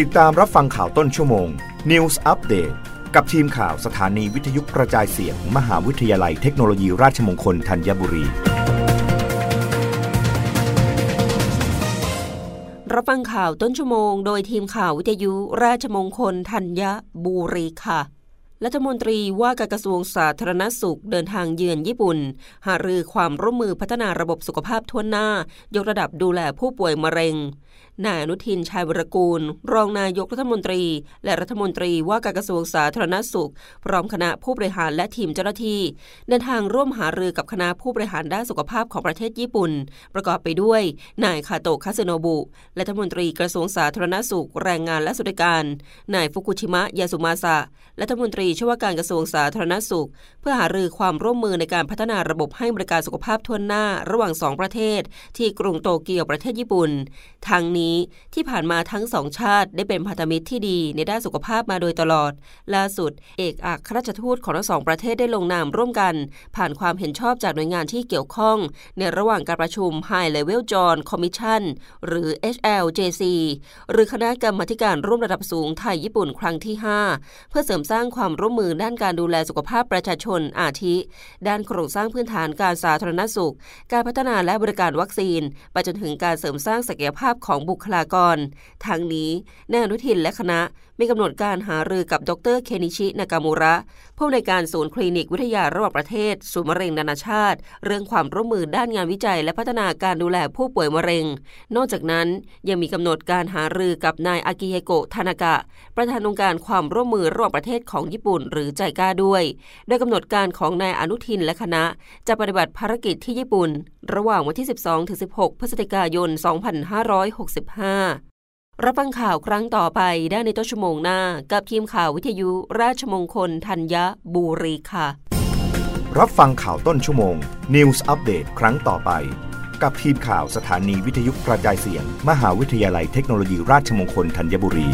ติดตามรับฟังข่าวต้นชั่วโมง News Update กับทีมข่าวสถานีวิทยุกระจายเสียงมมหาวิทยาลัยเทคโนโลยีราชมงคลธัญบุรี รับฟังข่าวต้นชั่วโมง โดยทีมข่าววิทยุราชมงคลธัญบุรีค่ะรัฐมนตรีว่าการกระทรวงสาธารณสุขเดินทางเยือนญี่ปุ่น หารือความร่วมมือพัฒนาระบบสุขภาพทั่วหน้า ยกระดับดูแลผู้ป่วยมะเร็งนายอนุทินชายวรกูล รองนายกรัฐมนตรี และรัฐมนตรีว่าการกระทรวงสาธารณสุข พร้อมคณะผู้บริหารและทีมเจ้าหน้าที่ เดินทางร่วมหารือกับคณะผู้บริหารด้านสุขภาพของประเทศญี่ปุ่น ประกอบไปด้วยนายคาโตะคาสึโนบุรัฐมนตรีกระทรวงสาธารณสุข แรงงานและสุขการนายฟุกุชิมะยาสุมาซะรัฐมนตรีช่วยการกระทรวงสาธารณสุข เพื่อหารือความร่วมมือในการพัฒนาระบบให้บริการสุขภาพทั่วหน้า ระหว่างสองประเทศ ที่กรุงโตเกียวประเทศญี่ปุ่นทางนี้ที่ผ่านมาทั้งสองชาติได้เป็นพันธมิตรที่ดีในด้านสุขภาพมาโดยตลอด ล่าสุด เอกอัครราชทูตของทั้งสองประเทศได้ลงนามร่วมกัน ผ่านความเห็นชอบจากหน่วยงานที่เกี่ยวข้อง ในระหว่างการประชุม High Level Joint Commission หรือ HLJC หรือคณะกรรมาการร่วมระดับสูงไทยญี่ปุ่นครั้งที่ 5 เพื่อเสริมสร้างความร่วมมือด้านการดูแลสุขภาพประชาชนอาทิ ด้านโครงสร้างพื้นฐานการสาธารณสุข การพัฒนาและบริการวัคซีน ไปจนถึงการเสริมสร้างศักยภาพของของบุคลากรทั้งนี้นายอนุทินและคณะมีกำหนดการหารือกับดรเคนิชินากามูระผู้ในการศูนย์คลินิกวิทยาระหว่างประเทศศูนย์มะเร็งนานาชาติ เรื่องความร่วมมือด้านงานวิจัย และพัฒนาการดูแลผู้ป่วยมะเร็ง นอกจากนั้นยังมีกำหนดการหารือกับนายอากิเฮโกะทานากะ ประธานองค์การความร่วมมือระหว่างประเทศของญี่ปุ่น หรือใจก้าด้วย โดยกำหนดการของนายอนุทินและคณะ จะปฏิบัติภารกิจที่ญี่ปุ่นระหว่างวันที่ 12-16 พฤศจิกายน 2565 รับฟังข่าวครั้งต่อไปได้ในต้นชั่วโมงหน้า กับทีมข่าววิทยุราชมงคลธัญบุรีค่ะ รับฟังข่าวต้นชั่วโมง News อัปเดตครั้งต่อไป กับทีมข่าวสถานีวิทยุกระจายเสียง มหาวิทยาลัยเทคโนโลยีราชมงคลธัญบุรี